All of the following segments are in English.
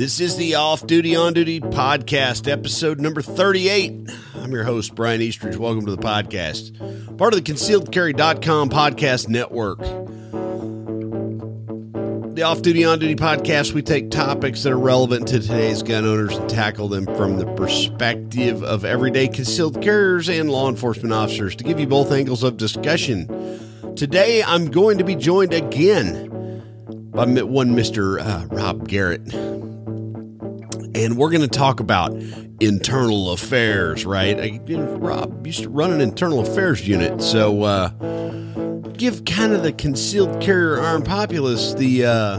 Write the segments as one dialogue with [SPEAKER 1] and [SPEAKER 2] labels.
[SPEAKER 1] This is the Off Duty On Duty podcast, episode number 38. I'm your host, Brian Eastridge. Welcome to the podcast, part of the concealedcarry.com podcast network. The Off Duty On Duty podcast, we take topics that are relevant to today's gun owners and tackle them from the perspective of everyday concealed carriers and law enforcement officers to give you both angles of discussion. Today, I'm going to be joined again by one Mr. Uh, Rob Garrett and we're going to talk about internal affairs, right? I, know, Rob used to run an internal affairs unit, so uh, give kind of the concealed carrier armed populace the uh,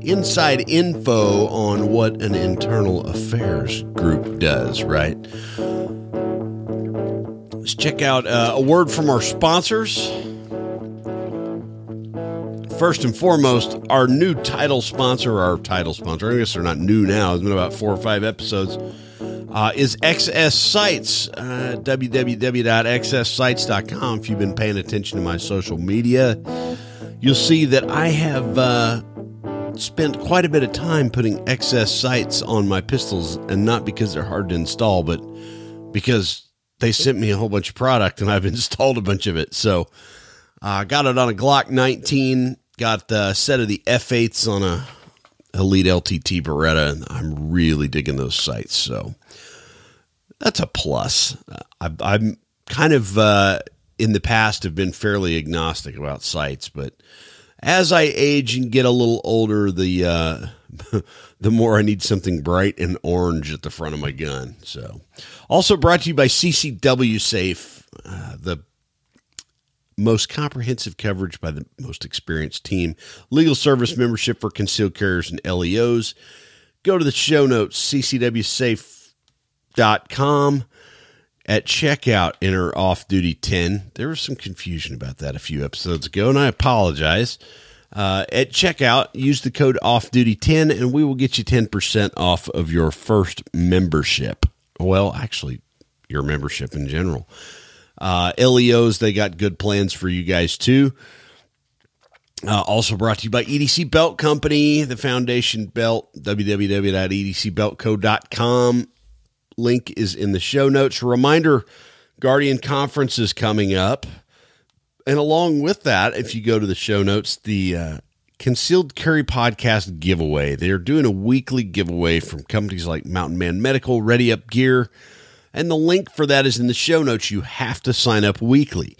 [SPEAKER 1] inside info on what an internal affairs group does, right? Let's check out uh, a word from our sponsors first and foremost, our new title sponsor, our title sponsor, I guess they're not new now, it's been about four or five episodes, uh, is XS Sights, uh, www.xssights.com. If you've been paying attention to my social media, you'll see that I have uh, spent quite a bit of time putting XS Sights on my pistols, and not because they're hard to install, but because they sent me a whole bunch of product and I've installed a bunch of it. So I uh, got it on a Glock 19 Got a set of the F8s on a Elite LTT Beretta, and I'm really digging those sights. So that's a plus. I, I'm kind of uh, in the past have been fairly agnostic about sights, but as I age and get a little older, the uh, the more I need something bright and orange at the front of my gun. So, also brought to you by CCW Safe, uh, the most comprehensive coverage by the most experienced team, legal service membership for concealed carriers and LEOs. Go to the show notes, ccwsafe.com. At checkout, enter off duty 10. There was some confusion about that a few episodes ago, and I apologize. Uh, at checkout, use the code off duty 10, and we will get you 10% off of your first membership. Well, actually, your membership in general. Uh, LEOs, they got good plans for you guys too. Uh, also brought to you by EDC Belt Company, the Foundation Belt, www.edcbeltco.com. Link is in the show notes. Reminder Guardian Conference is coming up. And along with that, if you go to the show notes, the uh, Concealed Carry Podcast giveaway. They're doing a weekly giveaway from companies like Mountain Man Medical, Ready Up Gear, and the link for that is in the show notes. You have to sign up weekly.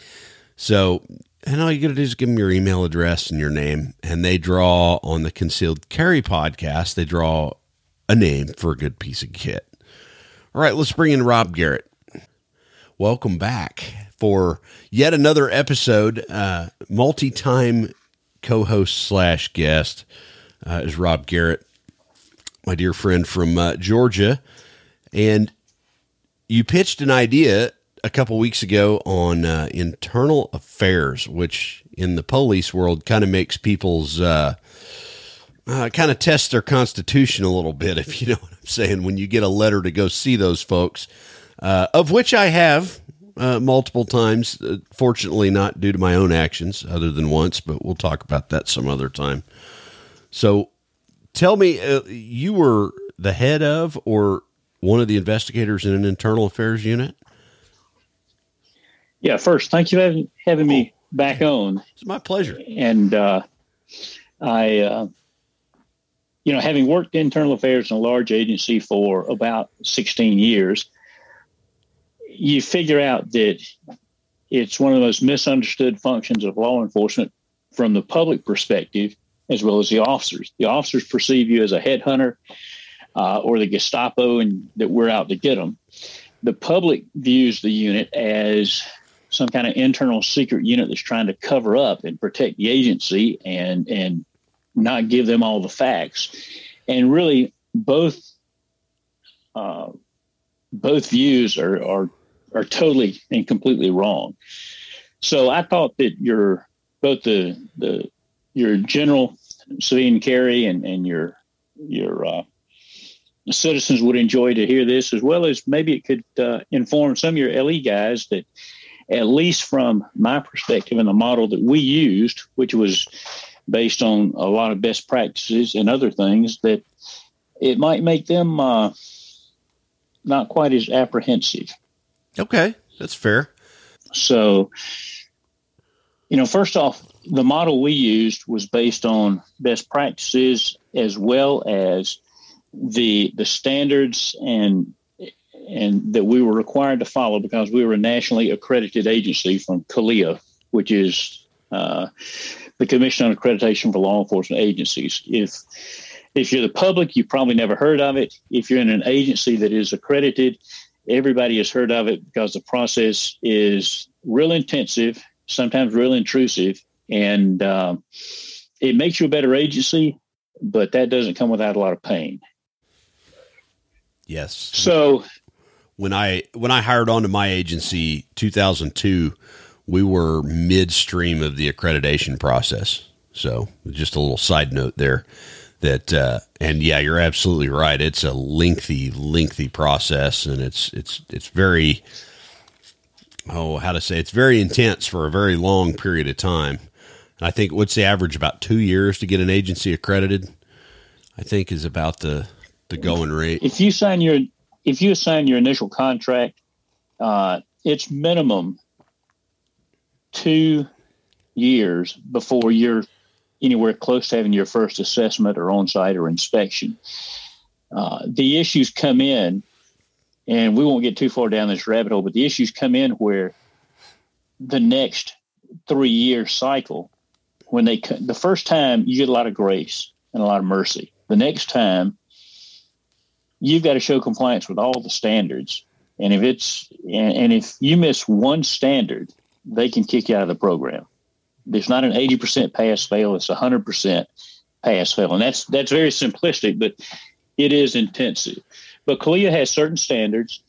[SPEAKER 1] So, and all you got to do is give them your email address and your name, and they draw on the Concealed Carry podcast. They draw a name for a good piece of kit. All right, let's bring in Rob Garrett. Welcome back for yet another episode. Uh, Multi time co host slash guest uh, is Rob Garrett, my dear friend from uh, Georgia. And you pitched an idea a couple weeks ago on uh, internal affairs, which in the police world kind of makes people's uh, uh, kind of test their constitution a little bit, if you know what I'm saying. When you get a letter to go see those folks, uh, of which I have uh, multiple times, uh, fortunately not due to my own actions, other than once, but we'll talk about that some other time. So, tell me, you were the head of or one of the investigators in an internal affairs unit?
[SPEAKER 2] Yeah, first, thank you for having, having me back on.
[SPEAKER 1] It's my pleasure.
[SPEAKER 2] And uh, I, uh, you know, having worked internal affairs in a large agency for about 16 years, you figure out that it's one of the most misunderstood functions of law enforcement from the public perspective as well as the officers. The officers perceive you as a headhunter uh, or the Gestapo and that we're out to get them. The public views the unit as some kind of internal secret unit that's trying to cover up and protect the agency and and not give them all the facts. And really, both uh, both views are, are are totally and completely wrong. So I thought that your both the the your general civilian carry and and your your uh, citizens would enjoy to hear this, as well as maybe it could uh, inform some of your LE guys that, at least from my perspective and the model that we used, which was based on a lot of best practices and other things, that it might make them uh, not quite as apprehensive.
[SPEAKER 1] Okay, that's fair.
[SPEAKER 2] So, you know, first off, the model we used was based on best practices as well as the the standards and and that we were required to follow because we were a nationally accredited agency from CALEA, which is uh, the Commission on Accreditation for Law Enforcement Agencies. If if you're the public, you've probably never heard of it. If you're in an agency that is accredited, everybody has heard of it because the process is real intensive, sometimes real intrusive, and uh, it makes you a better agency, but that doesn't come without a lot of pain.
[SPEAKER 1] Yes.
[SPEAKER 2] So
[SPEAKER 1] when I when I hired onto my agency 2002, we were midstream of the accreditation process. So just a little side note there that uh, and yeah, you're absolutely right. It's a lengthy, lengthy process, and it's it's it's very oh how to say it's very intense for a very long period of time. And I think what's the average about two years to get an agency accredited. I think is about the the going rate.
[SPEAKER 2] If you sign your if you sign your initial contract, uh, it's minimum two years before you're anywhere close to having your first assessment or on-site or inspection. Uh, the issues come in, and we won't get too far down this rabbit hole, but the issues come in where the next three-year cycle, when they the first time you get a lot of grace and a lot of mercy. The next time you've got to show compliance with all the standards. And if it's and, if you miss one standard, they can kick you out of the program. There's not an 80% pass fail, it's 100% pass fail. And that's that's very simplistic, but it is intensive. But CALEA has certain standards.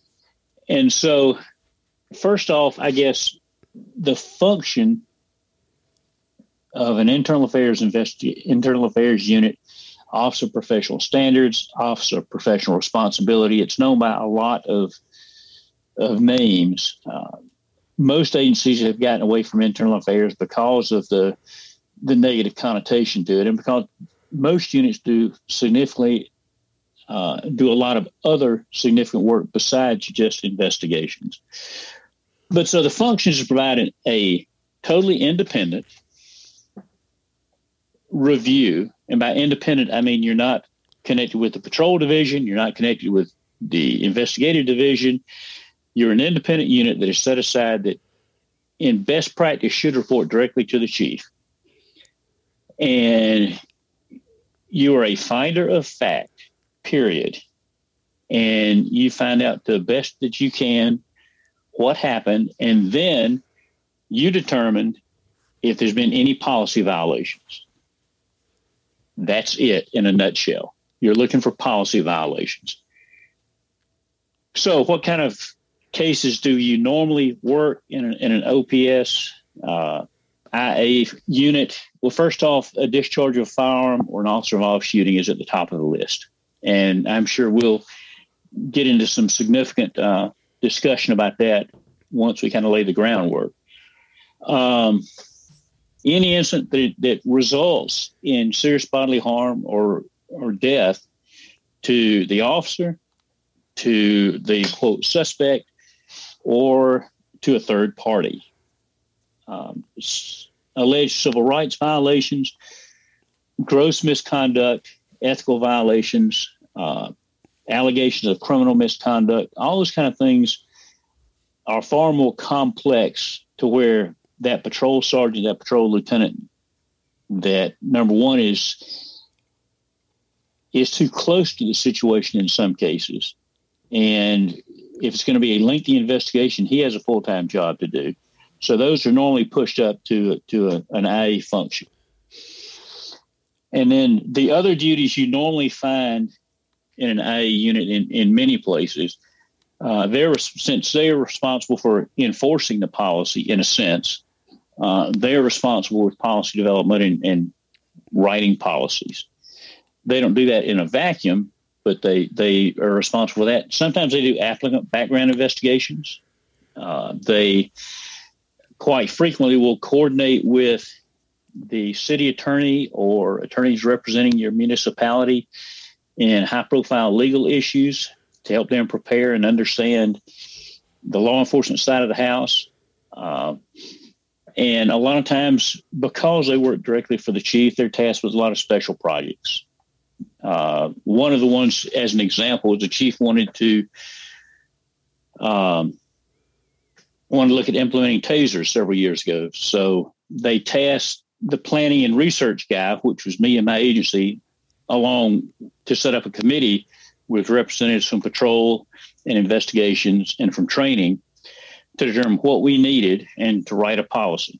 [SPEAKER 2] And so first off, I guess the function of an internal affairs investi- internal affairs unit Office of Professional Standards, Office of Professional Responsibility. It's known by a lot of of names. Uh, most agencies have gotten away from internal affairs because of the the negative connotation to it, and because most units do significantly uh, do a lot of other significant work besides just investigations. But so the function is provide a totally independent review and by independent, I mean you're not connected with the patrol division, you're not connected with the investigative division. You're an independent unit that is set aside that, in best practice, should report directly to the chief. And you are a finder of fact, period. And you find out the best that you can what happened, and then you determine if there's been any policy violations. That's it in a nutshell. You're looking for policy violations. So, what kind of cases do you normally work in, in an OPS uh, IA unit? Well, first off, a discharge of a firearm or an officer involved shooting is at the top of the list. And I'm sure we'll get into some significant uh, discussion about that once we kind of lay the groundwork. Um, any incident that, that results in serious bodily harm or or death to the officer, to the quote suspect, or to a third party. Um, alleged civil rights violations, gross misconduct, ethical violations, uh, allegations of criminal misconduct, all those kind of things are far more complex to where that patrol sergeant, that patrol lieutenant, that number one is is too close to the situation in some cases, and if it's going to be a lengthy investigation, he has a full time job to do. So those are normally pushed up to to a, an IA function. And then the other duties you normally find in an IA unit in, in many places, uh, they're since they are responsible for enforcing the policy in a sense, uh, they are responsible with policy development and, and, writing policies. They don't do that in a vacuum, but they they are responsible for that. Sometimes they do applicant background investigations. Uh, they quite frequently will coordinate with the city attorney or attorneys representing your municipality in high profile legal issues to help them prepare and understand the law enforcement side of the house. Uh, and a lot of times, because they work directly for the chief, they're tasked with a lot of special projects. Uh, one of the ones, as an example, the chief wanted to um, wanted to look at implementing tasers several years ago. So they tasked the planning and research guy, which was me and my agency, along to set up a committee with representatives from patrol and investigations and from training to determine what we needed and to write a policy.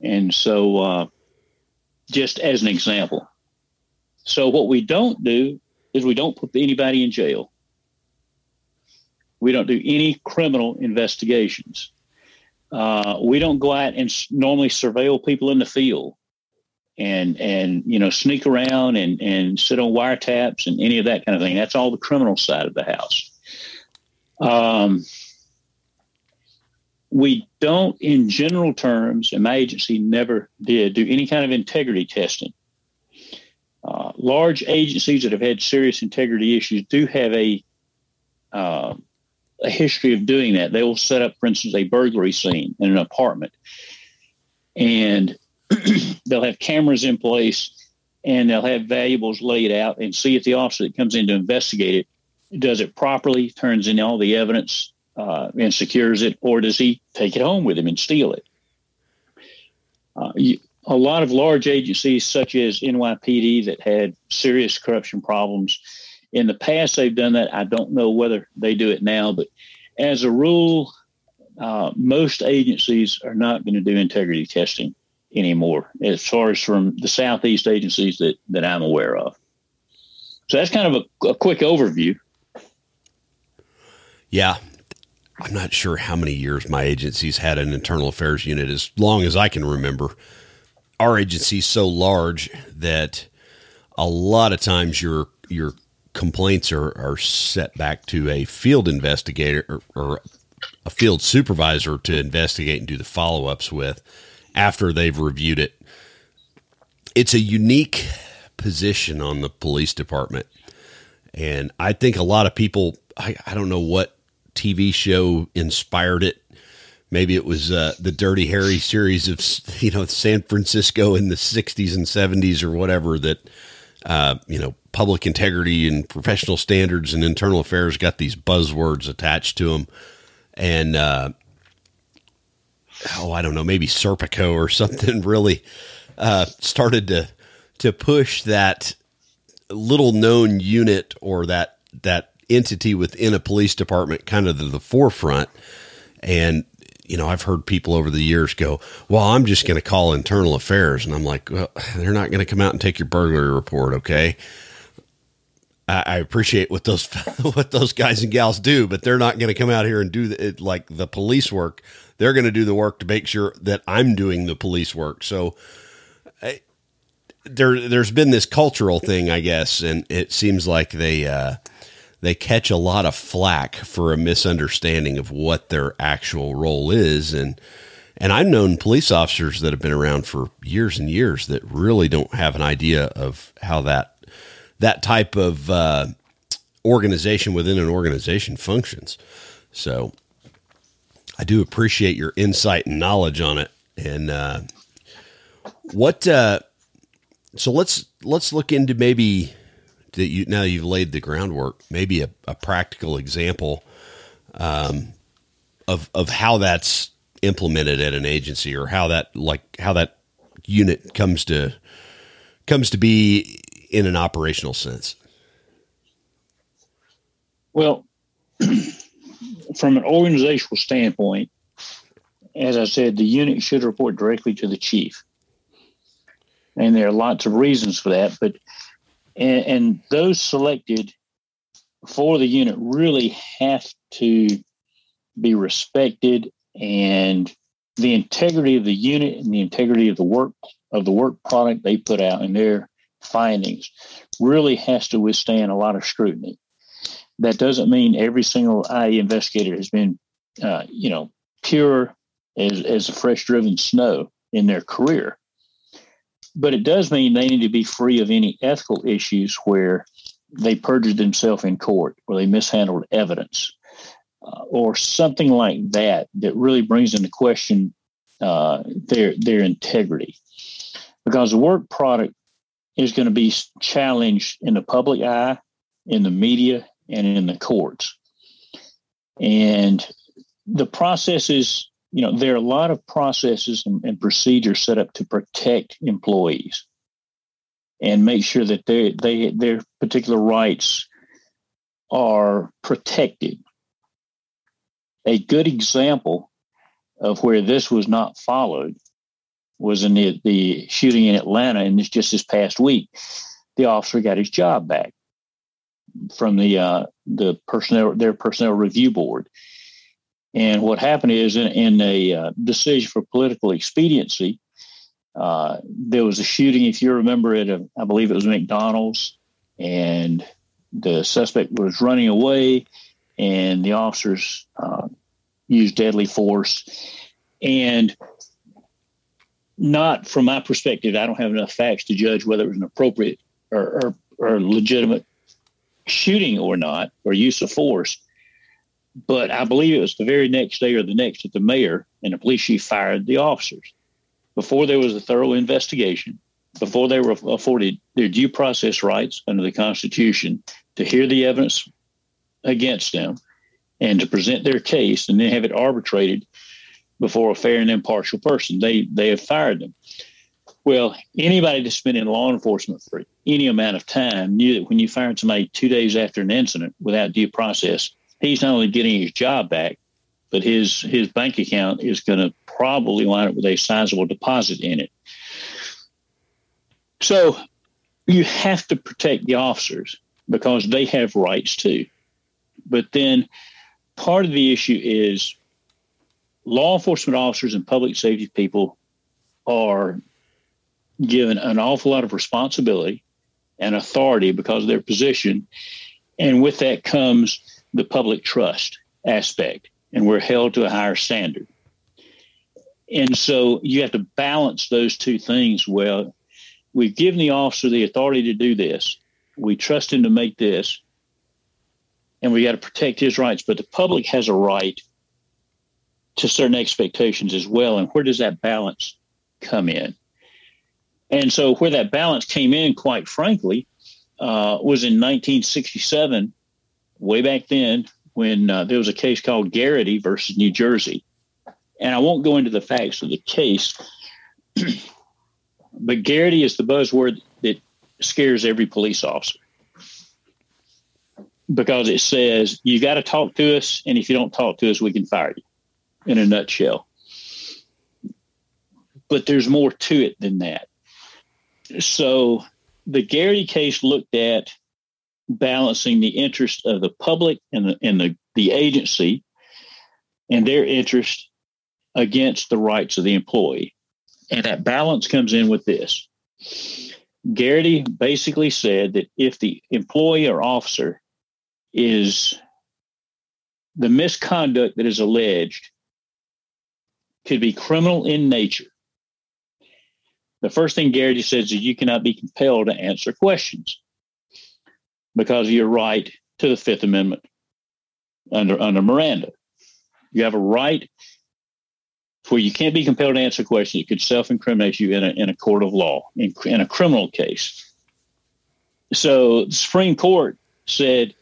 [SPEAKER 2] And so, uh, just as an example, so what we don't do is we don't put anybody in jail. We don't do any criminal investigations. Uh, we don't go out and normally surveil people in the field and and you know sneak around and and sit on wiretaps and any of that kind of thing. That's all the criminal side of the house. Um, we don't, in general terms, and my agency never did do any kind of integrity testing. Uh, large agencies that have had serious integrity issues do have a uh, a history of doing that. They will set up, for instance, a burglary scene in an apartment, and they'll have cameras in place and they'll have valuables laid out and see if the officer that comes in to investigate it does it properly, turns in all the evidence, uh, and secures it, or does he take it home with him and steal it? Uh, you, a lot of large agencies, such as NYPD, that had serious corruption problems in the past, they've done that. I don't know whether they do it now, but as a rule, uh, most agencies are not going to do integrity testing anymore, as far as from the Southeast agencies that, that I'm aware of. So that's kind of a, a quick overview.
[SPEAKER 1] Yeah. I'm not sure how many years my agency's had an internal affairs unit, as long as I can remember. Our agency's so large that a lot of times your your complaints are, are set back to a field investigator or, or a field supervisor to investigate and do the follow ups with after they've reviewed it. It's a unique position on the police department. And I think a lot of people, I, I don't know what TV show inspired it. Maybe it was uh, the Dirty Harry series of, you know, San Francisco in the 60s and 70s or whatever that, uh, you know, public integrity and professional standards and internal affairs got these buzzwords attached to them. And, uh, oh, I don't know, maybe Serpico or something really uh, started to to push that little known unit or that that entity within a police department kind of to the forefront. And you know, I've heard people over the years go, "Well, I'm just going to call internal affairs," and I'm like, "Well, they're not going to come out and take your burglary report, okay?" I, appreciate what those what those guys and gals do, but they're not going to come out here and do the, it, like the police work they're going to do the work to make sure that I'm doing the police work. So I, there, there's been this cultural thing, I guess, and it seems like they, uh, they catch a lot of flack for a misunderstanding of what their actual role is. And, and I've known police officers that have been around for years and years that really don't have an idea of how that, that type of, uh, organization within an organization functions. So I do appreciate your insight and knowledge on it. And uh, what? Uh, so let's let's look into maybe that you now you've laid the groundwork. Maybe a, a practical example um, of of how that's implemented at an agency, or how that like how that unit comes to comes to be in an operational sense.
[SPEAKER 2] Well. from an organizational standpoint, as I said, the unit should report directly to the chief. And there are lots of reasons for that, but and, and those selected for the unit really have to be respected and the integrity of the unit and the integrity of the work of the work product they put out and their findings really has to withstand a lot of scrutiny. That doesn't mean every single IA investigator has been, uh, you know, pure as, as fresh driven snow in their career. But it does mean they need to be free of any ethical issues where they perjured themselves in court or they mishandled evidence uh, or something like that that really brings into question uh, their their integrity. Because the work product is going to be challenged in the public eye in the media and in the courts. And the processes you know there are a lot of processes and, and procedures set up to protect employees and make sure that they, they their particular rights are protected. A good example of where this was not followed was in the, the shooting in Atlanta, and this just this past week, the officer got his job back from the uh, the personnel their personnel review board. And what happened is in, in a uh, decision for political expediency, uh, there was a shooting, if you remember it, I believe it was McDonald's, and the suspect was running away, and the officers uh, used deadly force. And not from my perspective, I don't have enough facts to judge whether it was an appropriate or, or, or legitimate shooting or not, or use of force. But I believe it was the very next day or the next that the mayor and the police chief fired the officers before there was a thorough investigation, before they were afforded their due process rights under the Constitution to hear the evidence against them and to present their case and then have it arbitrated before a fair and impartial person. They they have fired them. Well, anybody that's been in law enforcement for any amount of time knew that when you fired somebody two days after an incident without due process, he's not only getting his job back, but his his bank account is going to probably wind up with a sizable deposit in it. So you have to protect the officers because they have rights too. But then part of the issue is law enforcement officers and public safety people are given an awful lot of responsibility and authority because of their position. And with that comes the public trust aspect and we're held to a higher standard. And so you have to balance those two things well. We've given the officer the authority to do this. We trust him to make this, and we got to protect his rights. But the public has a right to certain expectations as well. And where does that balance come in? And so, where that balance came in, quite frankly, uh, was in 1967, way back then, when uh, there was a case called Garrity versus New Jersey. And I won't go into the facts of the case, but Garrity is the buzzword that scares every police officer because it says you got to talk to us, and if you don't talk to us, we can fire you. In a nutshell, but there's more to it than that. So the Garrity case looked at balancing the interest of the public and the, and the, the agency and their interest against the rights of the employee. And that balance comes in with this. Garrity basically said that if the employee or officer is the misconduct that is alleged could be criminal in nature. The first thing Garrity says is you cannot be compelled to answer questions because of your right to the Fifth Amendment under under Miranda. You have a right where you can't be compelled to answer a question. It could self-incriminate you in a, in a court of law, in, in a criminal case. So the Supreme Court said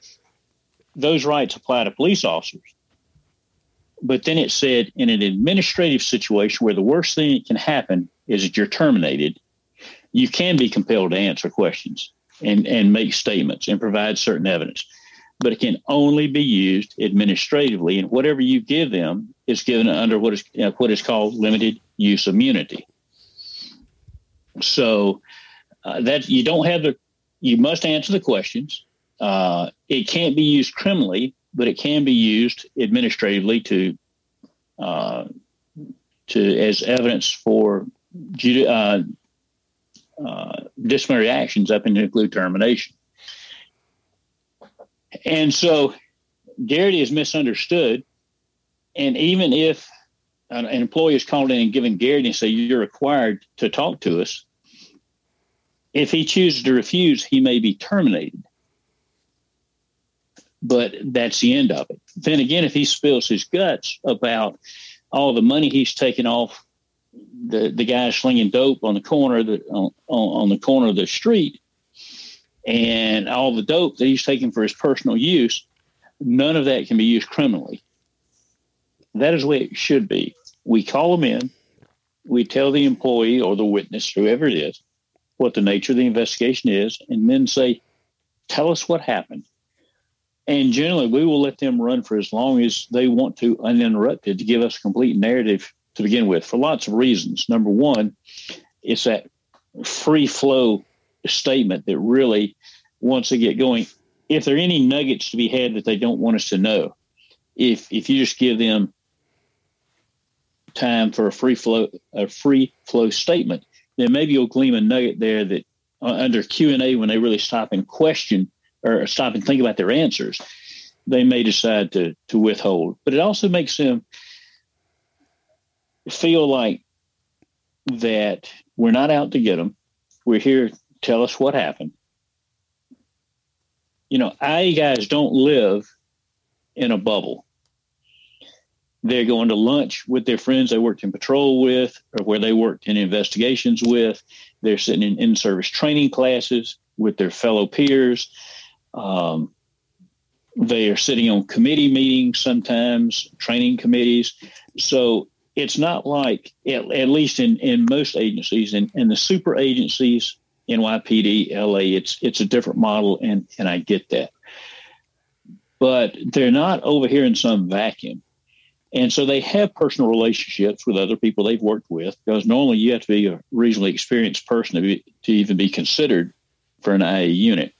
[SPEAKER 2] those rights apply to police officers. But then it said in an administrative situation where the worst thing that can happen is that you're terminated, you can be compelled to answer questions and, and make statements and provide certain evidence. But it can only be used administratively, and whatever you give them is given under what is you know, what is called limited use immunity. So uh, that you don't have the you must answer the questions. Uh, it can't be used criminally, but it can be used administratively to uh, to as evidence for uh, uh, disciplinary actions up and include termination. And so Garrity is misunderstood. And even if an, an employee is called in and given Garrity and say, you're required to talk to us, if he chooses to refuse, he may be terminated. but that's the end of it. Then again, if he spills his guts about all the money he's taken off the the guy slinging dope on the corner of the on, on the corner of the street, and all the dope that he's taking for his personal use, none of that can be used criminally. That is the way it should be. We call them in, we tell the employee or the witness, whoever it is, what the nature of the investigation is, and then say, "Tell us what happened." And generally, we will let them run for as long as they want to, uninterrupted, to give us a complete narrative to begin with for lots of reasons. Number one, it's that free flow statement that really, once they get going, if there are any nuggets to be had that they don't want us to know, if if you just give them time for a free flow a free flow statement, then maybe you'll glean a nugget there that uh, under Q and A when they really stop and question or stop and think about their answers, they may decide to to withhold. But it also makes them feel like that we're not out to get them. We're here. Tell us what happened. You know, I guys don't live in a bubble. They're going to lunch with their friends they worked in patrol with or where they worked in investigations with. They're sitting in in service training classes with their fellow peers. Um, they are sitting on committee meetings sometimes, training committees. So it's not like, at, at least in, in most agencies and, and the super agencies, NYPD, LA, it's it's a different model, and and I get that. But they're not over here in some vacuum. And so they have personal relationships with other people they've worked with because normally you have to be a reasonably experienced person to, be, to even be considered for an IA unit.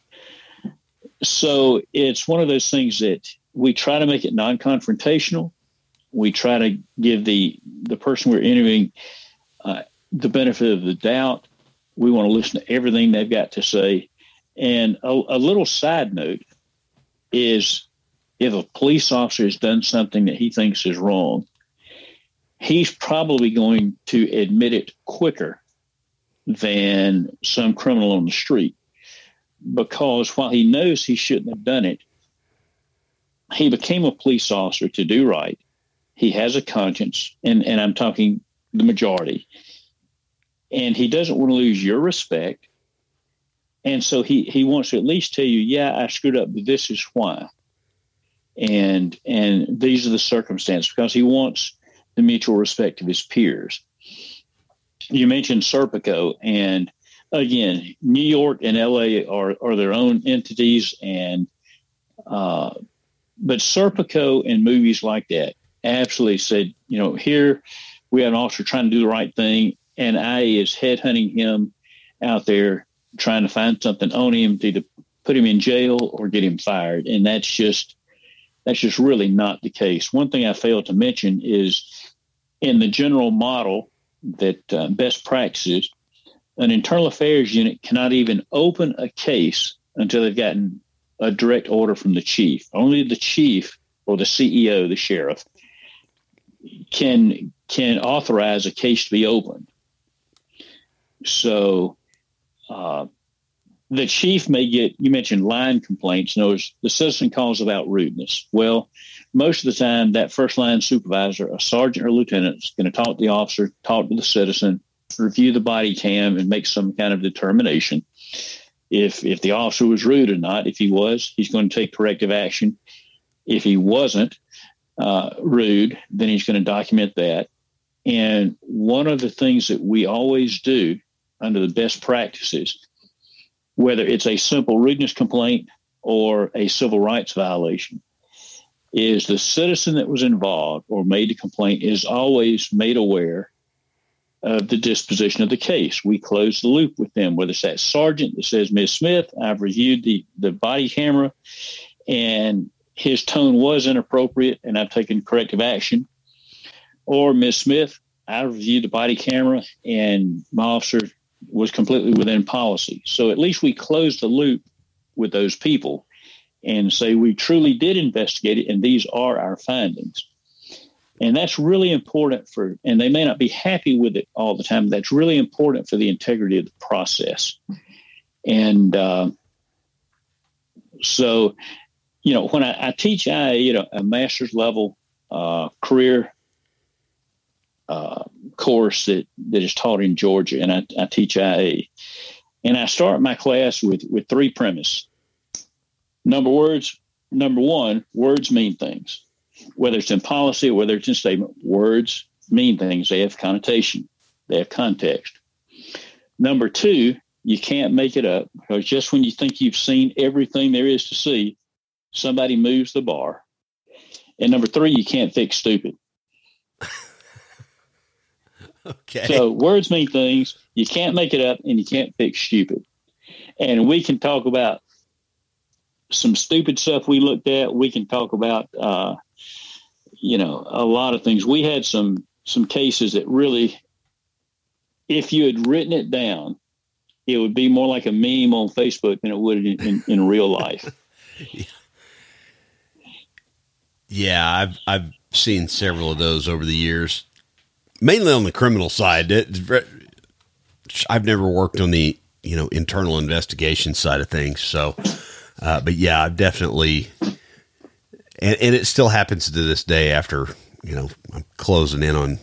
[SPEAKER 2] So it's one of those things that we try to make it non confrontational we try to give the the person we're interviewing uh, the benefit of the doubt. We want to listen to everything they've got to say. And a, a little side note is if a police officer has done something that he thinks is wrong, he's probably going to admit it quicker than some criminal on the street because while he knows he shouldn't have done it, he became a police officer to do right he has a conscience, and, and I'm talking the majority, and he doesn't want to lose your respect. And so he, he wants to at least tell you, yeah, I screwed up, but this is why. And and these are the circumstances because he wants the mutual respect of his peers. You mentioned Serpico, and again, New York and LA are, are their own entities, and uh, but Serpico and movies like that absolutely said, you know, here we have an officer trying to do the right thing, and I is headhunting him out there trying to find something on him to either put him in jail or get him fired, and that's just that's just really not the case. One thing I failed to mention is in the general model that uh, best practices, an internal affairs unit cannot even open a case until they've gotten a direct order from the chief. Only the chief or the CEO, the sheriff, can can authorize a case to be opened. So uh, the chief may get you mentioned line complaints. Words, the citizen calls about rudeness. Well, most of the time, that first line supervisor, a sergeant or lieutenant, is going to talk to the officer, talk to the citizen, review the body cam, and make some kind of determination. If if the officer was rude or not, if he was, he's going to take corrective action. If he wasn't, uh, rude, then he's going to document that. And one of the things that we always do under the best practices, whether it's a simple rudeness complaint or a civil rights violation, is the citizen that was involved or made the complaint is always made aware of the disposition of the case. We close the loop with them, whether it's that sergeant that says, Ms. Smith, I've reviewed the, the body camera and his tone was inappropriate and I've taken corrective action. Or Ms. Smith, I reviewed the body camera and my officer was completely within policy. So at least we closed the loop with those people and say we truly did investigate it and these are our findings. And that's really important for, and they may not be happy with it all the time. that's really important for the integrity of the process. And uh, so you know, when I, I teach IA, know, a master's level uh, career uh, course that, that is taught in Georgia, and I, I teach IA. And I start my class with, with three premise. Number words, number one, words mean things. Whether it's in policy or whether it's in statement, words mean things. They have connotation, they have context. Number two, you can't make it up because just when you think you've seen everything there is to see, somebody moves the bar. And number three, you can't fix stupid.
[SPEAKER 1] okay.
[SPEAKER 2] So words mean things. You can't make it up and you can't fix stupid. And we can talk about some stupid stuff we looked at. We can talk about, uh, you know, a lot of things. We had some some cases that really, if you had written it down, it would be more like a meme on Facebook than it would in, in, in real life.
[SPEAKER 1] yeah, I've I've seen several of those over the years, mainly on the criminal side. I've never worked on the you know internal investigation side of things, so. Uh, but yeah, I've definitely, and, and it still happens to this day after you know I'm closing in on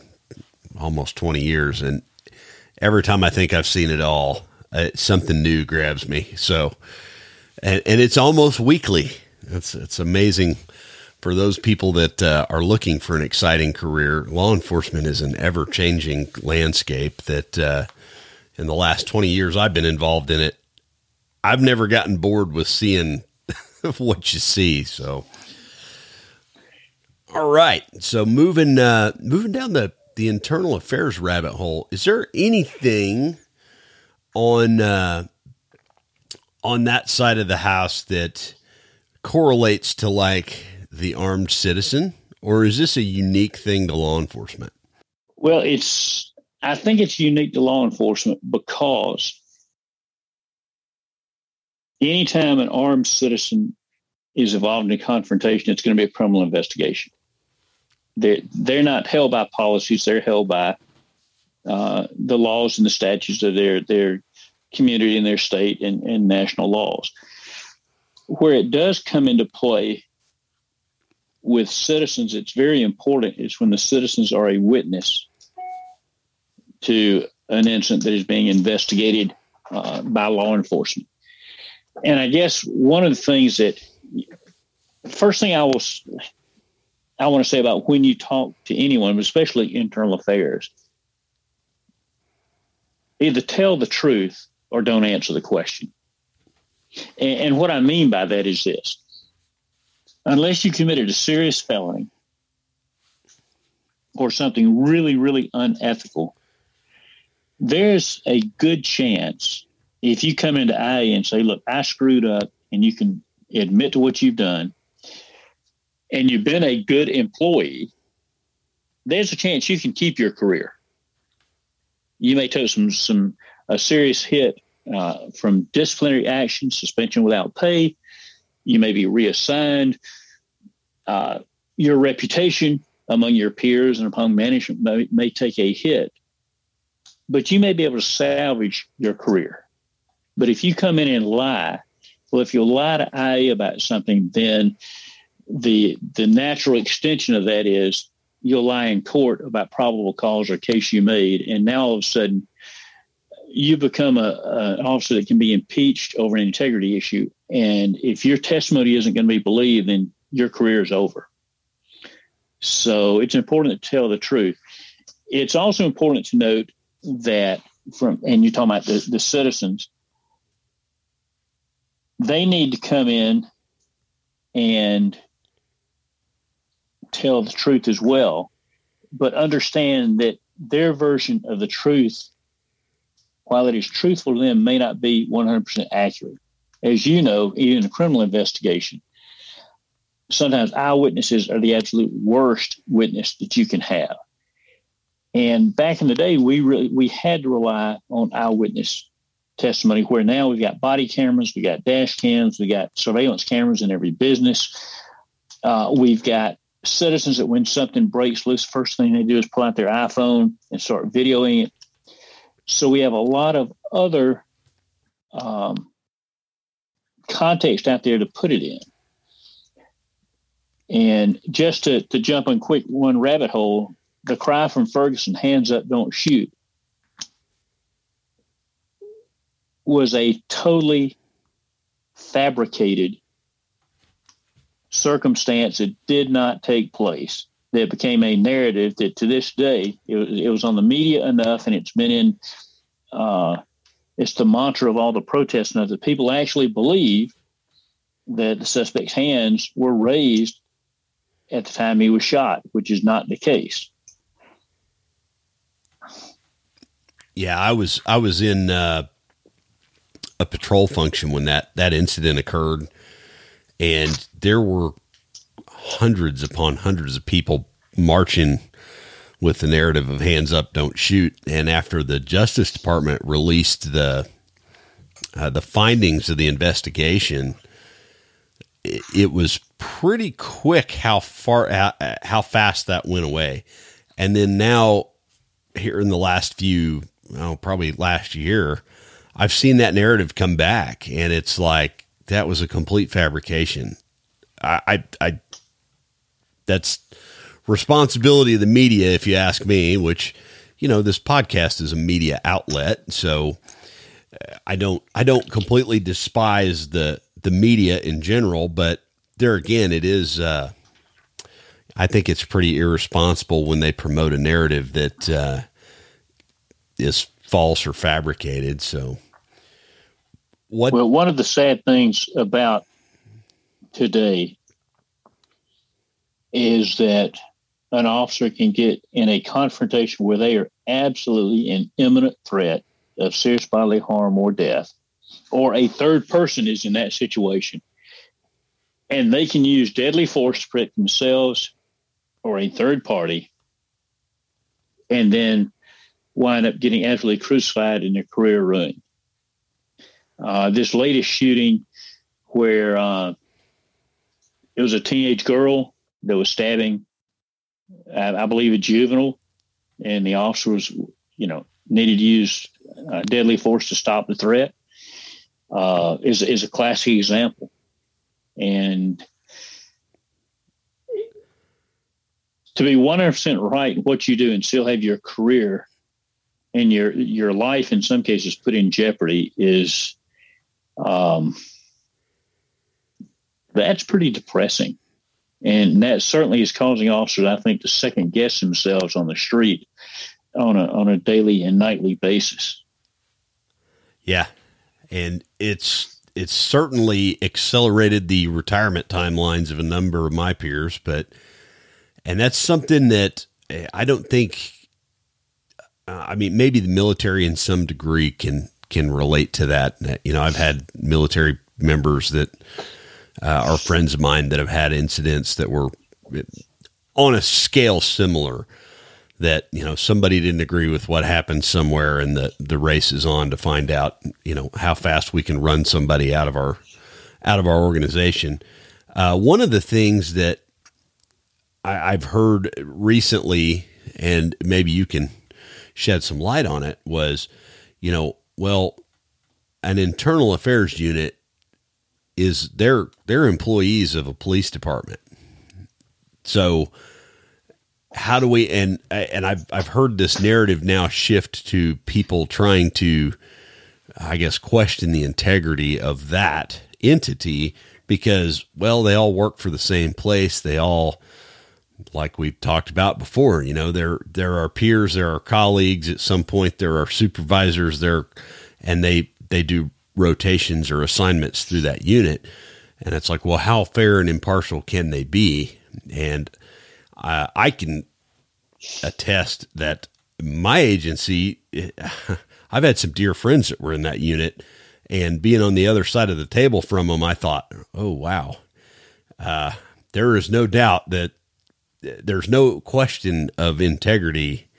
[SPEAKER 1] almost 20 years, and every time I think I've seen it all, uh, something new grabs me. So, and, and it's almost weekly. It's it's amazing for those people that uh, are looking for an exciting career. Law enforcement is an ever changing landscape. That uh, in the last twenty years I've been involved in it, I've never gotten bored with seeing what you see. So, all right. So moving uh, moving down the the internal affairs rabbit hole, is there anything on uh, on that side of the house that correlates to like the armed citizen, or is this a unique thing to law enforcement?
[SPEAKER 2] Well, it's I think it's unique to law enforcement because anytime an armed citizen is involved in a confrontation, it's going to be a criminal investigation. They're, they're not held by policies, they're held by uh, the laws and the statutes of their, their community and their state and, and national laws. Where it does come into play with citizens, it's very important is when the citizens are a witness to an incident that is being investigated uh, by law enforcement. And I guess one of the things that first thing I will I want to say about when you talk to anyone, especially internal affairs, either tell the truth or don't answer the question. And, and what I mean by that is this unless you committed a serious felony or something really, really unethical, there's a good chance if you come into IA and say, look, I screwed up, and you can admit to what you've done, and you've been a good employee, there's a chance you can keep your career. You may take some some a serious hit uh, from disciplinary action, suspension without pay. You may be reassigned. Uh, your reputation among your peers and among management may, may take a hit, but you may be able to salvage your career. But if you come in and lie, well, if you lie to IA about something, then the the natural extension of that is you'll lie in court about probable cause or case you made, and now all of a sudden you become a, an officer that can be impeached over an integrity issue. And if your testimony isn't going to be believed, then your career is over. So it's important to tell the truth. It's also important to note that from and you're talking about the, the citizens, they need to come in and tell the truth as well, but understand that their version of the truth, while it is truthful to them, may not be 100% accurate. As you know, even a criminal investigation, sometimes eyewitnesses are the absolute worst witness that you can have. And back in the day, we really we had to rely on eyewitness testimony. Where now we've got body cameras, we got dash cams, we got surveillance cameras in every business. Uh, we've got citizens that when something breaks loose, first thing they do is pull out their iPhone and start videoing it. So we have a lot of other um, context out there to put it in. And just to, to jump in quick one rabbit hole, the cry from Ferguson, hands up, don't shoot, was a totally fabricated circumstance that did not take place. That became a narrative that to this day it was, it was on the media enough, and it's been in. Uh, it's the mantra of all the protests now that people actually believe that the suspect's hands were raised at the time he was shot, which is not the case.
[SPEAKER 1] Yeah, I was I was in uh, a patrol function when that that incident occurred, and there were hundreds upon hundreds of people marching with the narrative of "hands up, don't shoot." And after the Justice Department released the uh, the findings of the investigation, it, it was pretty quick how far uh, how fast that went away. And then now, here in the last few, probably last year, I've seen that narrative come back, and it's like that was a complete fabrication. I, I, I that's responsibility of the media, if you ask me. Which, you know, this podcast is a media outlet, so uh, I don't, I don't completely despise the the media in general, but there again, it is. Uh, I think it's pretty irresponsible when they promote a narrative that uh, is false or fabricated. So
[SPEAKER 2] what? Well, one of the sad things about today is that an officer can get in a confrontation where they are absolutely in imminent threat of serious bodily harm or death, or a third person is in that situation, and they can use deadly force to protect themselves or a third party, and then wind up getting absolutely crucified in their career ruined. Uh, this latest shooting where uh, it was a teenage girl that was stabbing, I, believe, a juvenile, and the officer was, you know, needed to use uh, deadly force to stop the threat. Uh, is is a classic example, and to be one hundred percent right in what you do and still have your career and your your life in some cases put in jeopardy is um, that's pretty depressing. And that certainly is causing officers, I think, to second guess themselves on the street on a on a daily and nightly basis.
[SPEAKER 1] Yeah. And it's it's certainly accelerated the retirement timelines of a number of my peers, but and that's something that eh, I don't think uh, I mean maybe the military in some degree can can relate to that. You know, I've had military members that uh, are friends of mine that have had incidents that were on a scale similar. That you know somebody didn't agree with what happened somewhere, and the the race is on to find out you know how fast we can run somebody out of our out of our organization. Uh, one of the things that I, I've heard recently, and maybe you can shed some light on it, was you know well, an internal affairs unit is they're they're employees of a police department. So how do we and and I've I've heard this narrative now shift to people trying to I guess question the integrity of that entity because well they all work for the same place they all like we've talked about before, you know, there there are peers, there are colleagues. At some point, there are supervisors there, and they they do rotations or assignments through that unit. And it's like, well, how fair and impartial can they be? And I, I can attest that my agency, I've had some dear friends that were in that unit, and being on the other side of the table from them, I thought, oh wow, uh, there is no doubt that there's no question of integrity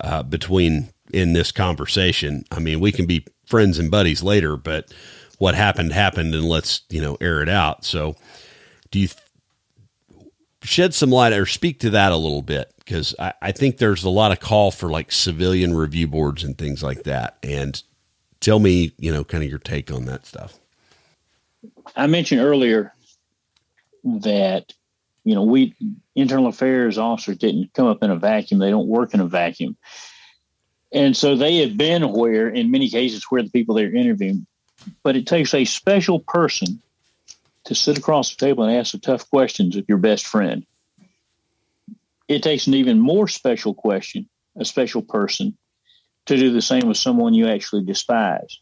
[SPEAKER 1] uh, between in this conversation. I mean, we can be friends and buddies later, but what happened happened, and let's you know air it out. So, do you th- shed some light or speak to that a little bit? Because I, I think there's a lot of call for like civilian review boards and things like that. And tell me, you know, kind of your take on that stuff.
[SPEAKER 2] I mentioned earlier that You know, we internal affairs officers didn't come up in a vacuum. They don't work in a vacuum. And so they have been where, in many cases, where the people they're interviewing, but it takes a special person to sit across the table and ask the tough questions of your best friend. It takes an even more special question, a special person, to do the same with someone you actually despise.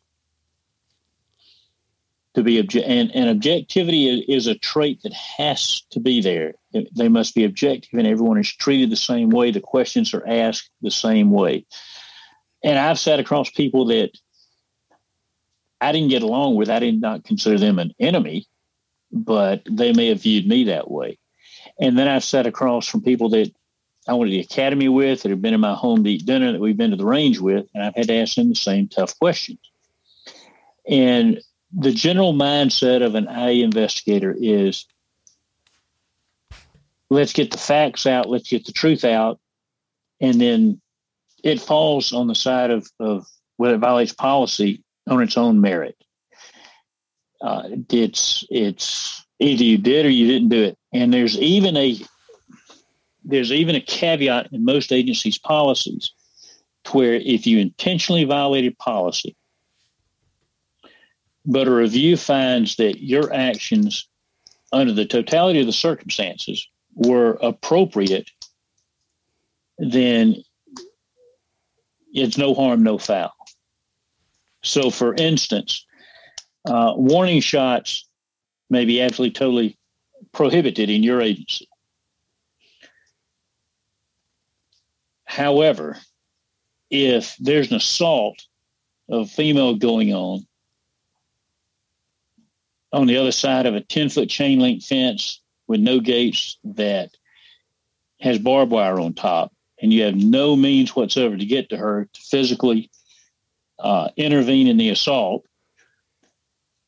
[SPEAKER 2] To be obje- and, and objectivity is, is a trait that has to be there. They must be objective, and everyone is treated the same way. The questions are asked the same way. And I've sat across people that I didn't get along with. I did not consider them an enemy, but they may have viewed me that way. And then I've sat across from people that I went to the academy with, that have been in my home to eat dinner, that we've been to the range with, and I've had to ask them the same tough questions. And the general mindset of an IA investigator is let's get the facts out, let's get the truth out, and then it falls on the side of, of whether it violates policy on its own merit. Uh, it's it's either you did or you didn't do it, and there's even a there's even a caveat in most agencies' policies where if you intentionally violated policy, but a review finds that your actions under the totality of the circumstances were appropriate, then it's no harm, no foul. So, for instance, uh, warning shots may be absolutely totally prohibited in your agency. However, if there's an assault of female going on on the other side of a 10 foot chain link fence with no gates that has barbed wire on top, and you have no means whatsoever to get to her to physically uh, intervene in the assault,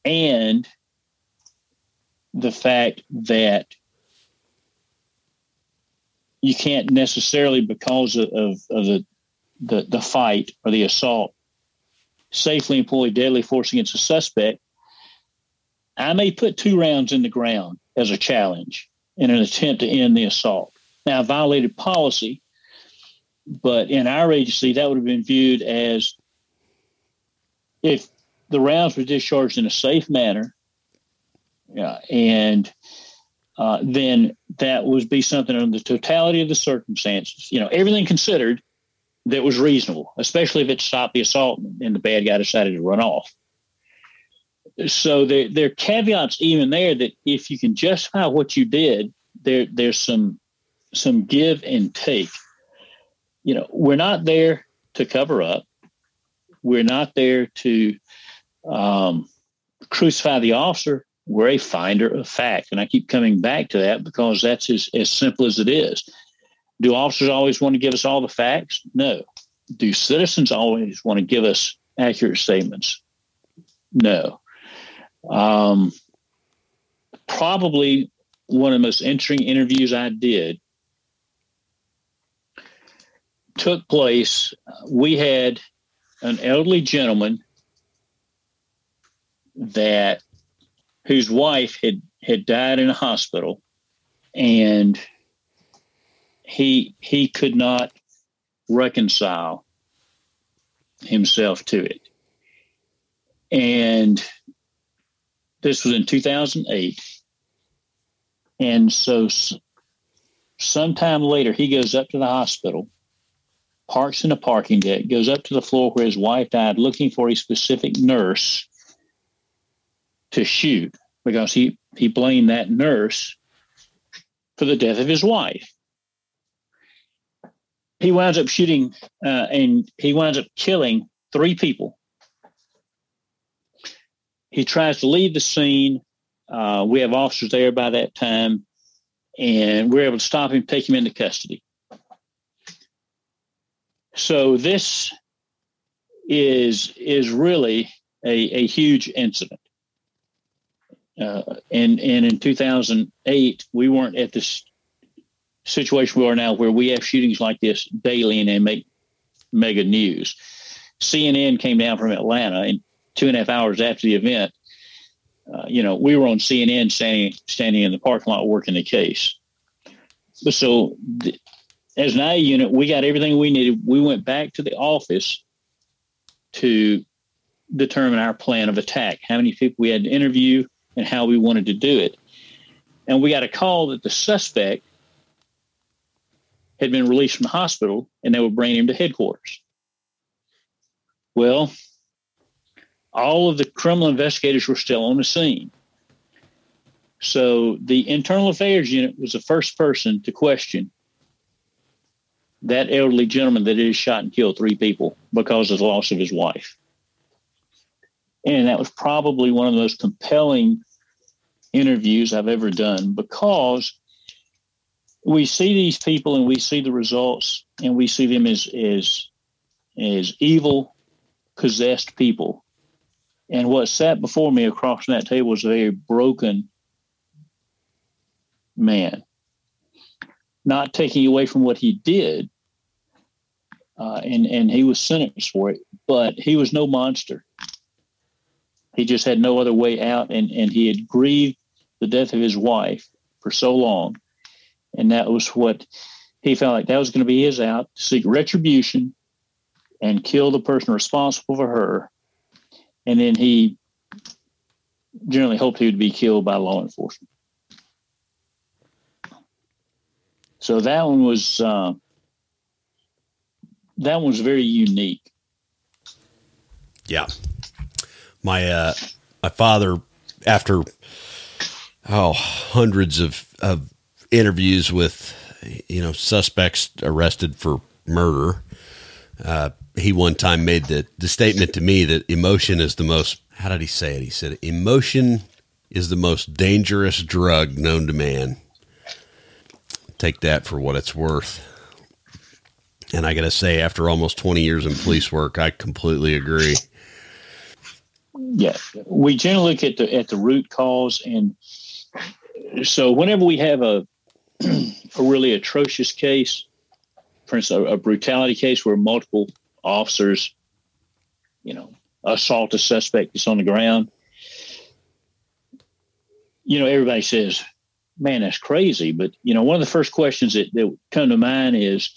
[SPEAKER 2] and the fact that you can't necessarily, because of, of, of the, the, the fight or the assault, safely employ deadly force against a suspect, I may put two rounds in the ground as a challenge in an attempt to end the assault. Now, I violated policy, but in our agency, that would have been viewed as if the rounds were discharged in a safe manner, yeah, and uh, then that would be something under the totality of the circumstances. You know, everything considered that was reasonable, especially if it stopped the assault and the bad guy decided to run off. So there, there are caveats even there that if you can justify what you did, there there's some some give and take you know, we're not there to cover up. We're not there to um, crucify the officer. We're a finder of fact. And I keep coming back to that because that's as, as simple as it is. Do officers always want to give us all the facts? No. Do citizens always want to give us accurate statements? No. Um, probably one of the most interesting interviews I did took place, we had an elderly gentleman that whose wife had had died in a hospital and he he could not reconcile himself to it. And this was in 2008 and so sometime later he goes up to the hospital parks in a parking deck, goes up to the floor where his wife died, looking for a specific nurse to shoot because he, he blamed that nurse for the death of his wife. He winds up shooting uh, and he winds up killing three people. He tries to leave the scene. Uh, we have officers there by that time, and we're able to stop him, take him into custody. So this is is really a, a huge incident. Uh, and and in 2008, we weren't at this situation we are now, where we have shootings like this daily and they make mega news. CNN came down from Atlanta, and two and a half hours after the event, uh, you know, we were on CNN standing standing in the parking lot working the case. so th- as an IA unit, we got everything we needed. We went back to the office to determine our plan of attack, how many people we had to interview, and how we wanted to do it. And we got a call that the suspect had been released from the hospital and they were bringing him to headquarters. Well, all of the criminal investigators were still on the scene. So the internal affairs unit was the first person to question that elderly gentleman that is shot and killed three people because of the loss of his wife. And that was probably one of the most compelling interviews I've ever done because we see these people and we see the results and we see them as as as evil possessed people and what sat before me across that table was a very broken man not taking away from what he did uh, and and he was sentenced for it but he was no monster he just had no other way out and and he had grieved the death of his wife for so long and that was what he felt like that was going to be his out to seek retribution and kill the person responsible for her. And then he generally hoped he would be killed by law enforcement. So that one was uh, that one was very unique.
[SPEAKER 1] Yeah, my uh, my father, after oh hundreds of of interviews with you know suspects arrested for murder. Uh, he one time made the, the statement to me that emotion is the most how did he say it? He said emotion is the most dangerous drug known to man. Take that for what it's worth. And I got to say, after almost 20 years in police work, I completely agree.
[SPEAKER 2] Yeah, we generally look at the at the root cause, and so whenever we have a a really atrocious case, for instance, a, a brutality case where multiple officers, you know, assault a suspect that's on the ground. You know, everybody says, man, that's crazy. But, you know, one of the first questions that, that come to mind is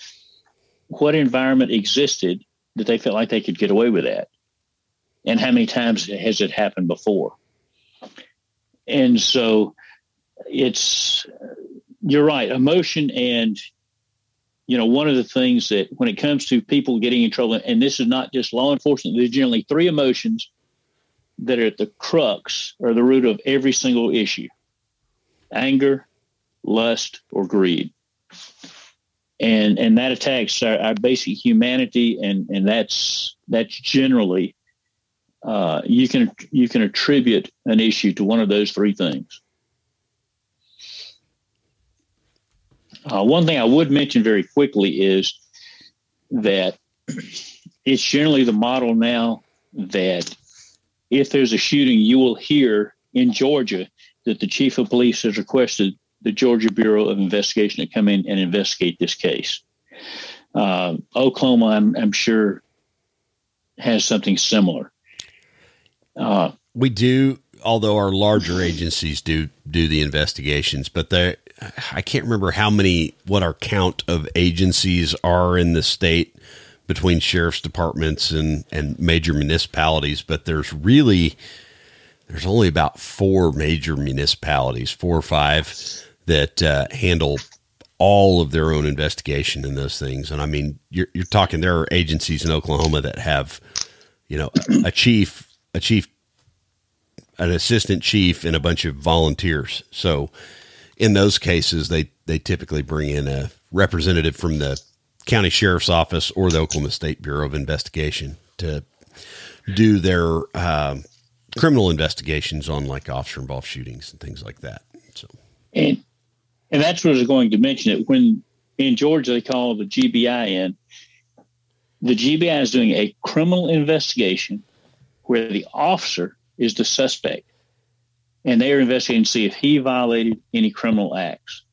[SPEAKER 2] what environment existed that they felt like they could get away with that? And how many times has it happened before? And so it's you're right. Emotion and you know, one of the things that when it comes to people getting in trouble, and this is not just law enforcement, there's generally three emotions that are at the crux or the root of every single issue anger, lust, or greed. And and that attacks our, our basic humanity, and and that's that's generally uh, you can you can attribute an issue to one of those three things. Uh, one thing I would mention very quickly is that it's generally the model now that if there's a shooting, you will hear in Georgia that the chief of police has requested the Georgia Bureau of Investigation to come in and investigate this case. Uh, Oklahoma, I'm, I'm, sure, has something similar.
[SPEAKER 1] Uh, we do, although our larger agencies do do the investigations, but I can't remember how many what our count of agencies are in the state between sheriff's departments and and major municipalities, but there's really there's only about four major municipalities, four or five that uh, handle all of their own investigation in those things. And I mean, you're you're talking there are agencies in Oklahoma that have, you know, a chief, a chief, an assistant chief, and a bunch of volunteers. So in those cases, they they typically bring in a representative from the county sheriff's office or the Oklahoma State Bureau of Investigation to do their uh, criminal investigations on like officer involved shootings and things like that. So,
[SPEAKER 2] and and that's what I was going to mention. It when in Georgia they call the GBI in. The GBI is doing a criminal investigation where the officer is the suspect and they are investigating to see if he violated any criminal acts.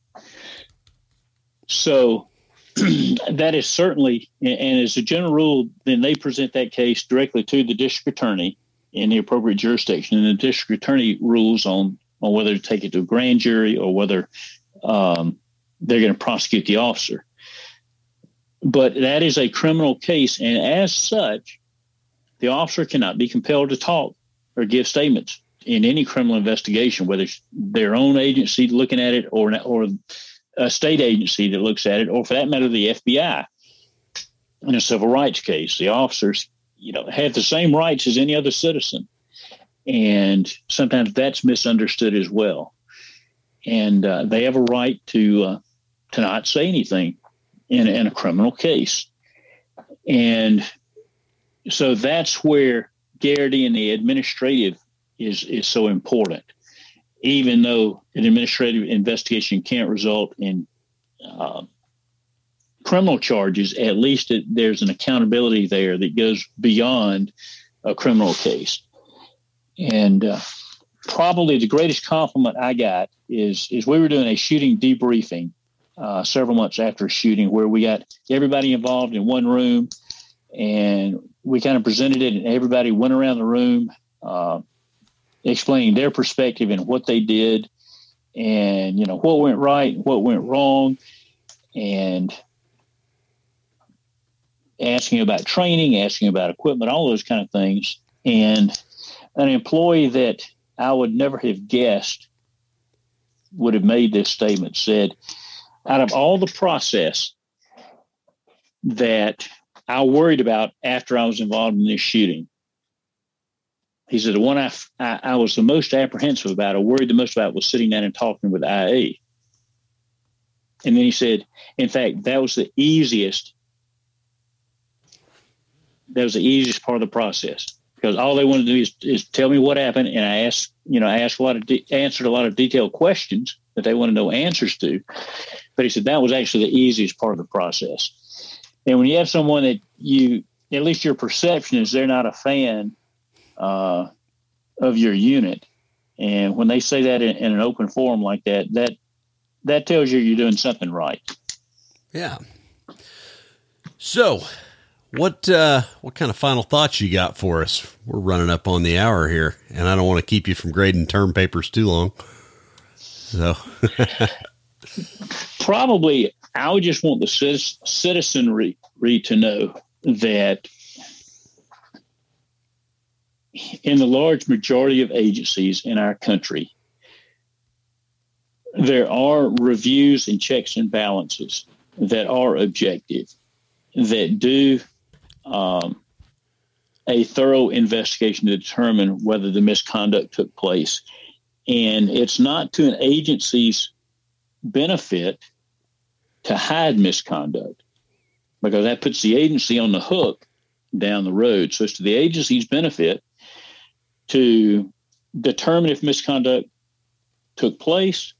[SPEAKER 2] So that is certainly, and as a general rule, then they present that case directly to the district attorney in the appropriate jurisdiction, and the district attorney rules on on whether to take it to a grand jury or whether um, they're going to prosecute the officer. But that is a criminal case, and as such, the officer cannot be compelled to talk or give statements in any criminal investigation, whether it's their own agency looking at it or or a state agency that looks at it, or for that matter, the FBI. In a civil rights case, the officers, you know, have the same rights as any other citizen, and sometimes that's misunderstood as well. And uh, they have a right to uh, to not say anything in, in a criminal case, and so that's where Garrity and the administrative is is so important even though an administrative investigation can't result in uh, criminal charges, at least it, there's an accountability there that goes beyond a criminal case. And uh, probably the greatest compliment I got is is we were doing a shooting debriefing uh, several months after shooting, where we got everybody involved in one room, and we kind of presented it, and everybody went around the room. Uh, explaining their perspective and what they did and you know what went right what went wrong and asking about training asking about equipment all those kind of things and an employee that i would never have guessed would have made this statement said out of all the process that i worried about after i was involved in this shooting he said the one I, I, I was the most apprehensive about, or worried the most about, was sitting down and talking with IA. And then he said, in fact, that was the easiest. That was the easiest part of the process because all they wanted to do is, is tell me what happened, and I asked, you know, I asked a lot of de- answered a lot of detailed questions that they want to know answers to. But he said that was actually the easiest part of the process. And when you have someone that you, at least your perception is they're not a fan uh, of your unit. And when they say that in, in, an open forum like that, that that tells you you're doing something right.
[SPEAKER 1] Yeah. So, what uh, what kind of final thoughts you got for us? We're running up on the hour here, and I don't want to keep you from grading term papers too long. So,
[SPEAKER 2] probably I would just want the citizenry to know that in the large majority of agencies in our country, there are reviews and checks and balances that are objective, that do um, a thorough investigation to determine whether the misconduct took place. And it's not to an agency's benefit to hide misconduct because that puts the agency on the hook down the road. So it's to the agency's benefit to determine if misconduct took place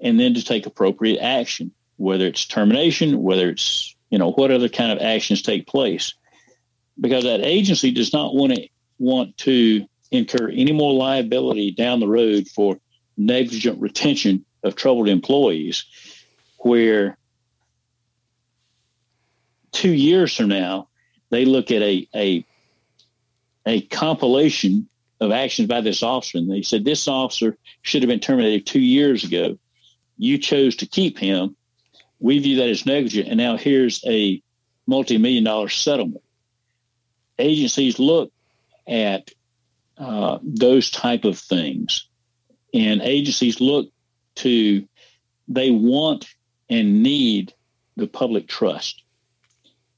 [SPEAKER 2] and then to take appropriate action, whether it's termination, whether it's, you know, what other kind of actions take place. Because that agency does not want to want to incur any more liability down the road for negligent retention of troubled employees, where two years from now, they look at a, a, a compilation of actions by this officer. And they said this officer should have been terminated two years ago. You chose to keep him. We view that as negligent. And now here's a multi million dollar settlement. Agencies look at uh, those type of things, and agencies look to, they want and need the public trust.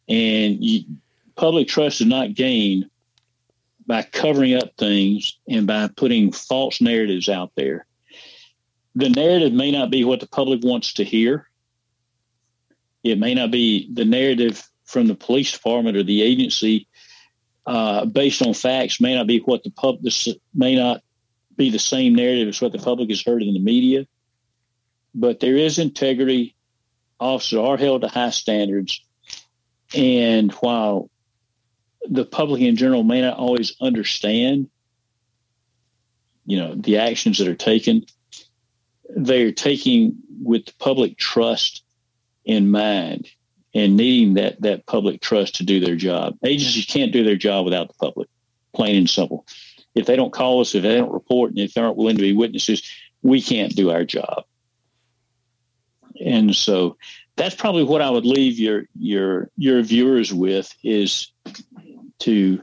[SPEAKER 2] And you, public trust is not gained by covering up things and by putting false narratives out there. The narrative may not be what the public wants to hear. It may not be the narrative from the police department or the agency uh, based on facts may not be what the public may not be the same narrative as what the public has heard in the media. But there is integrity. Officers are held to high standards. And while the public in general may not always understand, you know, the actions that are taken. They're taking with public trust in mind and needing that that public trust to do their job. Agencies can't do their job without the public, plain and simple. If they don't call us, if they don't report, and if they aren't willing to be witnesses, we can't do our job. and so that's probably what I would leave your your your viewers with is to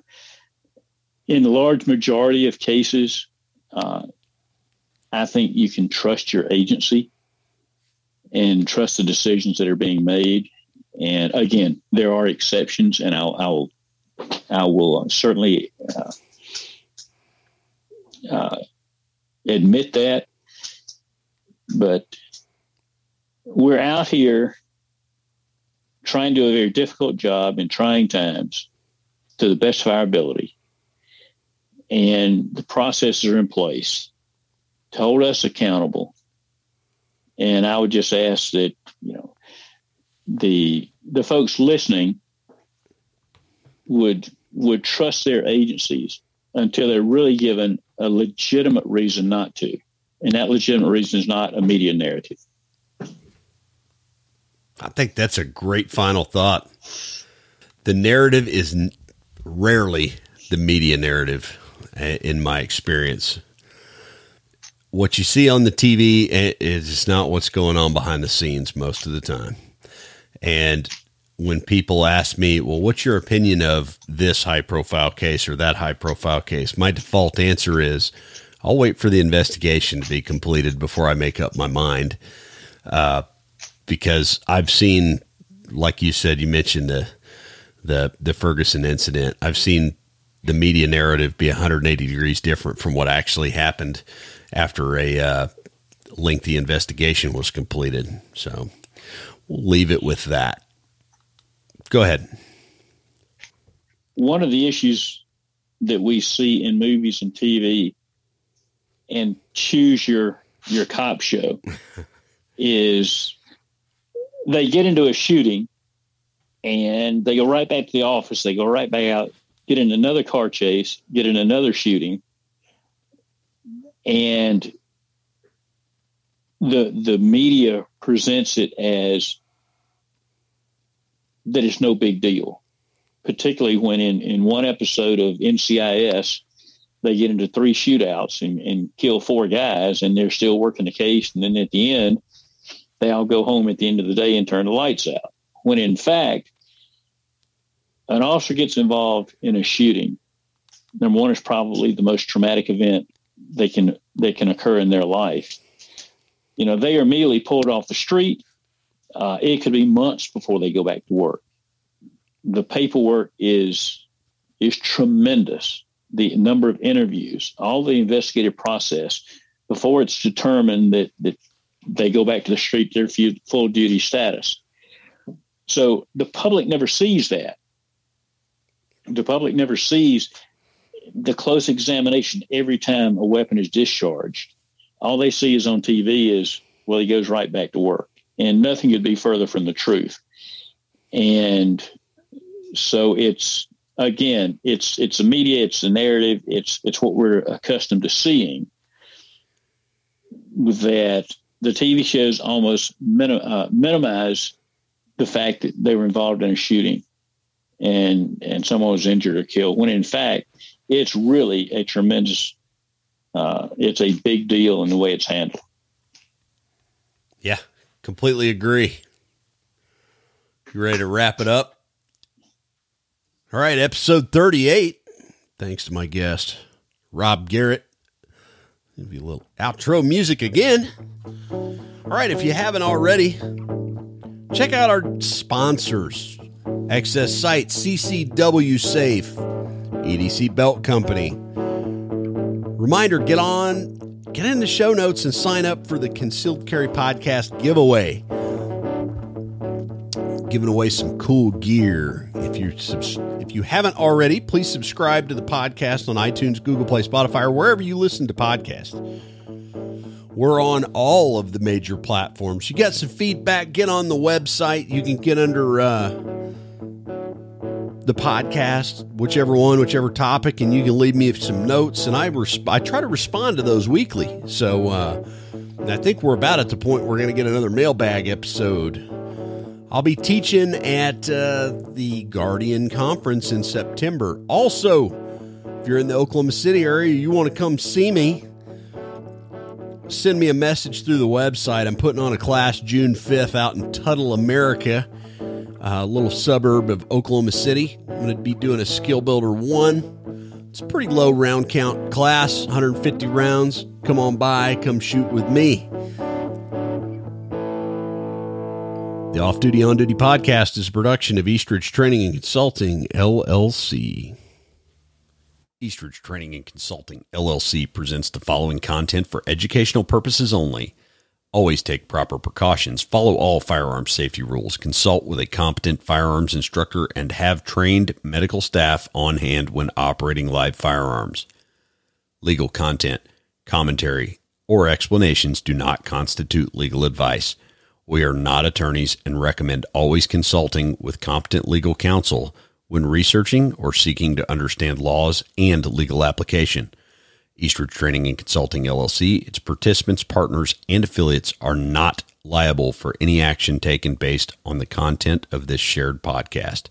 [SPEAKER 2] in the large majority of cases, uh, I think you can trust your agency and trust the decisions that are being made. And again, there are exceptions, and I'll, I'll I will certainly uh, uh, admit that. But we're out here trying to do a very difficult job in trying times to the best of our ability. And the processes are in place to hold us accountable. And I would just ask that, you know, the the folks listening would would trust their agencies until they're really given a legitimate reason not to. And that legitimate reason is not a media narrative.
[SPEAKER 1] I think that's a great final thought. The narrative is n- rarely the media narrative, in my experience. What you see on the TV eh, is not what's going on behind the scenes most of the time. And when people ask me, well, what's your opinion of this high profile case or that high profile case? My default answer is I'll wait for the investigation to be completed before I make up my mind. Uh, because I've seen, like you said, you mentioned the the the Ferguson incident. I've seen the media narrative be 180 degrees different from what actually happened after a uh, lengthy investigation was completed. So leave it with that. Go ahead.
[SPEAKER 2] One of the issues that we see in movies and TV and choose your your cop show is they get into a shooting and they go right back to the office. They go right back out, get in another car chase, get in another shooting. And the the media presents it as that it's no big deal, particularly when in, in one episode of NCIS, they get into three shootouts and, and kill four guys and they're still working the case. And then at the end, they all go home at the end of the day and turn the lights out. When in fact, an officer gets involved in a shooting. Number one is probably the most traumatic event they can they can occur in their life. You know, they are immediately pulled off the street. Uh, it could be months before they go back to work. The paperwork is is tremendous. The number of interviews, all the investigative process before it's determined that that they go back to the street their full duty status. So the public never sees that. The public never sees the close examination every time a weapon is discharged. All they see is on TV is, well, he goes right back to work. And nothing could be further from the truth. And so it's again, it's it's the media, it's the narrative, it's it's what we're accustomed to seeing. That the TV shows almost minim, uh, minimize the fact that they were involved in a shooting and and someone was injured or killed. When in fact, it's really a tremendous, uh, it's a big deal in the way it's handled.
[SPEAKER 1] Yeah, completely agree. You ready to wrap it up? All right, episode 38. Thanks to my guest, Rob Garrett. Give you a little outro music again. All right, if you haven't already, check out our sponsors XS Sights, CCW Safe, EDC Belt Company. Reminder get on, get in the show notes and sign up for the Concealed Carry Podcast giveaway. Giving away some cool gear. If you if you haven't already, please subscribe to the podcast on iTunes, Google Play, Spotify, or wherever you listen to podcasts. We're on all of the major platforms. You got some feedback, get on the website. You can get under uh, the podcast, whichever one, whichever topic, and you can leave me some notes. And I, resp- I try to respond to those weekly. So uh, I think we're about at the point we're going to get another mailbag episode. I'll be teaching at uh, the Guardian Conference in September. Also, if you're in the Oklahoma City area, you want to come see me, send me a message through the website. I'm putting on a class June 5th out in Tuttle, America, a little suburb of Oklahoma City. I'm going to be doing a Skill Builder 1. It's a pretty low round count class, 150 rounds. Come on by, come shoot with me. The Off Duty On Duty podcast is a production of Eastridge Training and Consulting, LLC. Eastridge Training and Consulting, LLC presents the following content for educational purposes only. Always take proper precautions, follow all firearms safety rules, consult with a competent firearms instructor, and have trained medical staff on hand when operating live firearms. Legal content, commentary, or explanations do not constitute legal advice. We are not attorneys and recommend always consulting with competent legal counsel when researching or seeking to understand laws and legal application. Eastridge Training and Consulting LLC, its participants, partners, and affiliates are not liable for any action taken based on the content of this shared podcast.